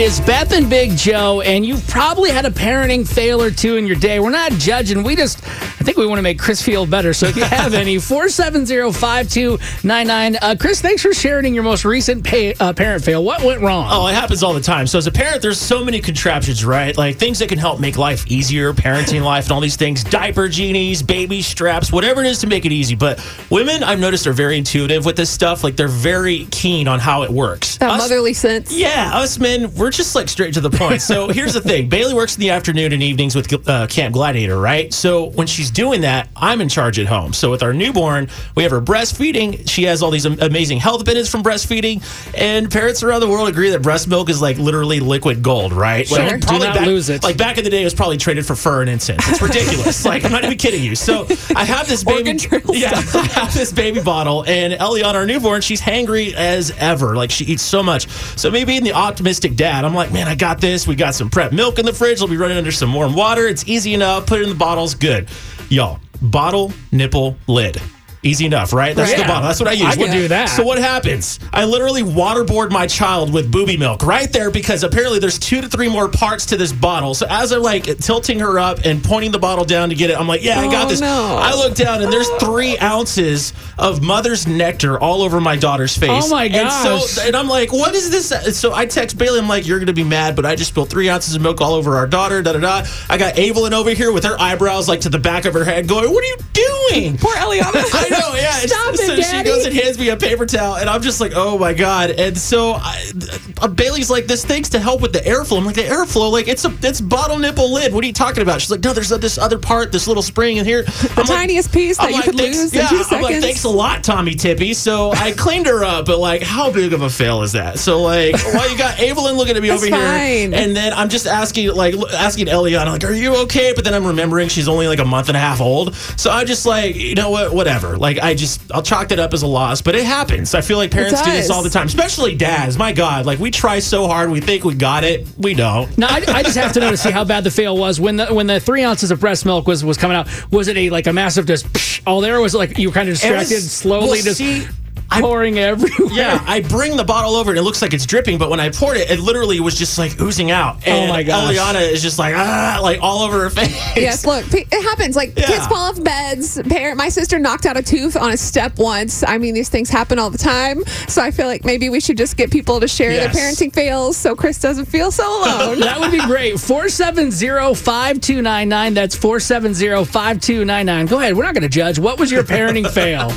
It is Beth and Big Joe, and you've probably had a parenting fail or two in your day. We're not judging. We just, I think we want to make Chris feel better. So if you have any, 470-5299. Uh, Chris, thanks for sharing your most recent pay, uh, parent fail. What went wrong? Oh, it happens all the time. So as a parent, there's so many contraptions, right? Like things that can help make life easier, parenting life, and all these things. Diaper genies, baby straps, whatever it is to make it easy. But women, I've noticed, are very intuitive with this stuff. Like they're very keen on how it works. That Us- motherly sense. Yeah, us men, we're just like straight to the point. So here's the thing Bailey works in the afternoon and evenings with uh, Camp Gladiator, right? So when she's doing that, I'm in charge at home. So with our newborn, we have her breastfeeding. She has all these amazing health benefits from breastfeeding. And parents around the world agree that breast milk is like literally liquid gold, right? Sure. Like, Do not back, lose it. Like back in the day, it was probably traded for fur and incense. It's ridiculous. like, I'm not even kidding you. So I have this baby. Yeah, I have this baby bottle, and Eliana, our newborn, she's hangry as ever. Like she eats so much. So me being the optimistic dad, I'm like, man, I got this. We got some prep milk in the fridge. We'll be running under some warm water. It's easy enough. Put it in the bottles. Good, y'all. Bottle nipple lid. Easy enough, right? That's the bottle. That's what I use. I can What- do that. So what happens? I literally waterboard my child with booby milk right there because apparently there's two to three more parts to this bottle. So as I'm like tilting her up and pointing the bottle down to get it, I'm like, yeah, I got Oh, this. no. I look down and there's three ounces of mother's nectar all over my daughter's face. Oh, my And so and I'm like, what is this? So I text Bailey. I'm like, you're gonna be mad, but I just spilled three ounces of milk all over our daughter. Da da da. I got Evelyn over here with her eyebrows like to the back of her head, going, "What are you doing?" Poor Eliana. Know, yeah. Stop it, so she goes and hands me a paper towel, and I'm just like, oh my god. And so I, uh, Bailey's like, this thing's to help with the airflow. I'm like, the airflow, like it's a it's bottle nipple lid. What are you talking about? She's like, no, there's this other part, this little spring in here. The I'm tiniest piece that you could lose in yeah, two I'm like, thanks a lot, Tommee Tippee. So I cleaned her up, but like, how big of a fail is that? So like, while you got Evelyn looking at me over here, and then I'm just asking, like, asking Eliana, like, are you okay? But then I'm remembering she's only like a month and a half old. So I just like, you know what, whatever. Like, I just, I'll chalk it up as a loss, but it happens. I feel like parents do this all the time, especially dads. My God, like, we try so hard, we think we got it, we don't. Now I, I just have to know to see how bad the fail was when the when the three ounces of breast milk was was coming out. Was it a like a massive just psh, all there? Or was it like you were kind of distracted, was- slowly well, just see, I- pouring everywhere? Yeah, I bring the bottle over and it looks like it's dripping, but when I poured it, it literally was just like oozing out. And Oh my gosh. Eliana is just like ah, like all over her face. Yes, look, it happens. Like Yeah. kids fall off beds. Parent, my sister knocked out a tooth on a step once. I mean, these things happen all the time. So I feel like maybe we should just get people to share Yes. their parenting fails, so Chris doesn't feel so alone. That would be great. 470-5299. That's 470-5299. Go ahead. We're not going to judge. What was your parenting fail?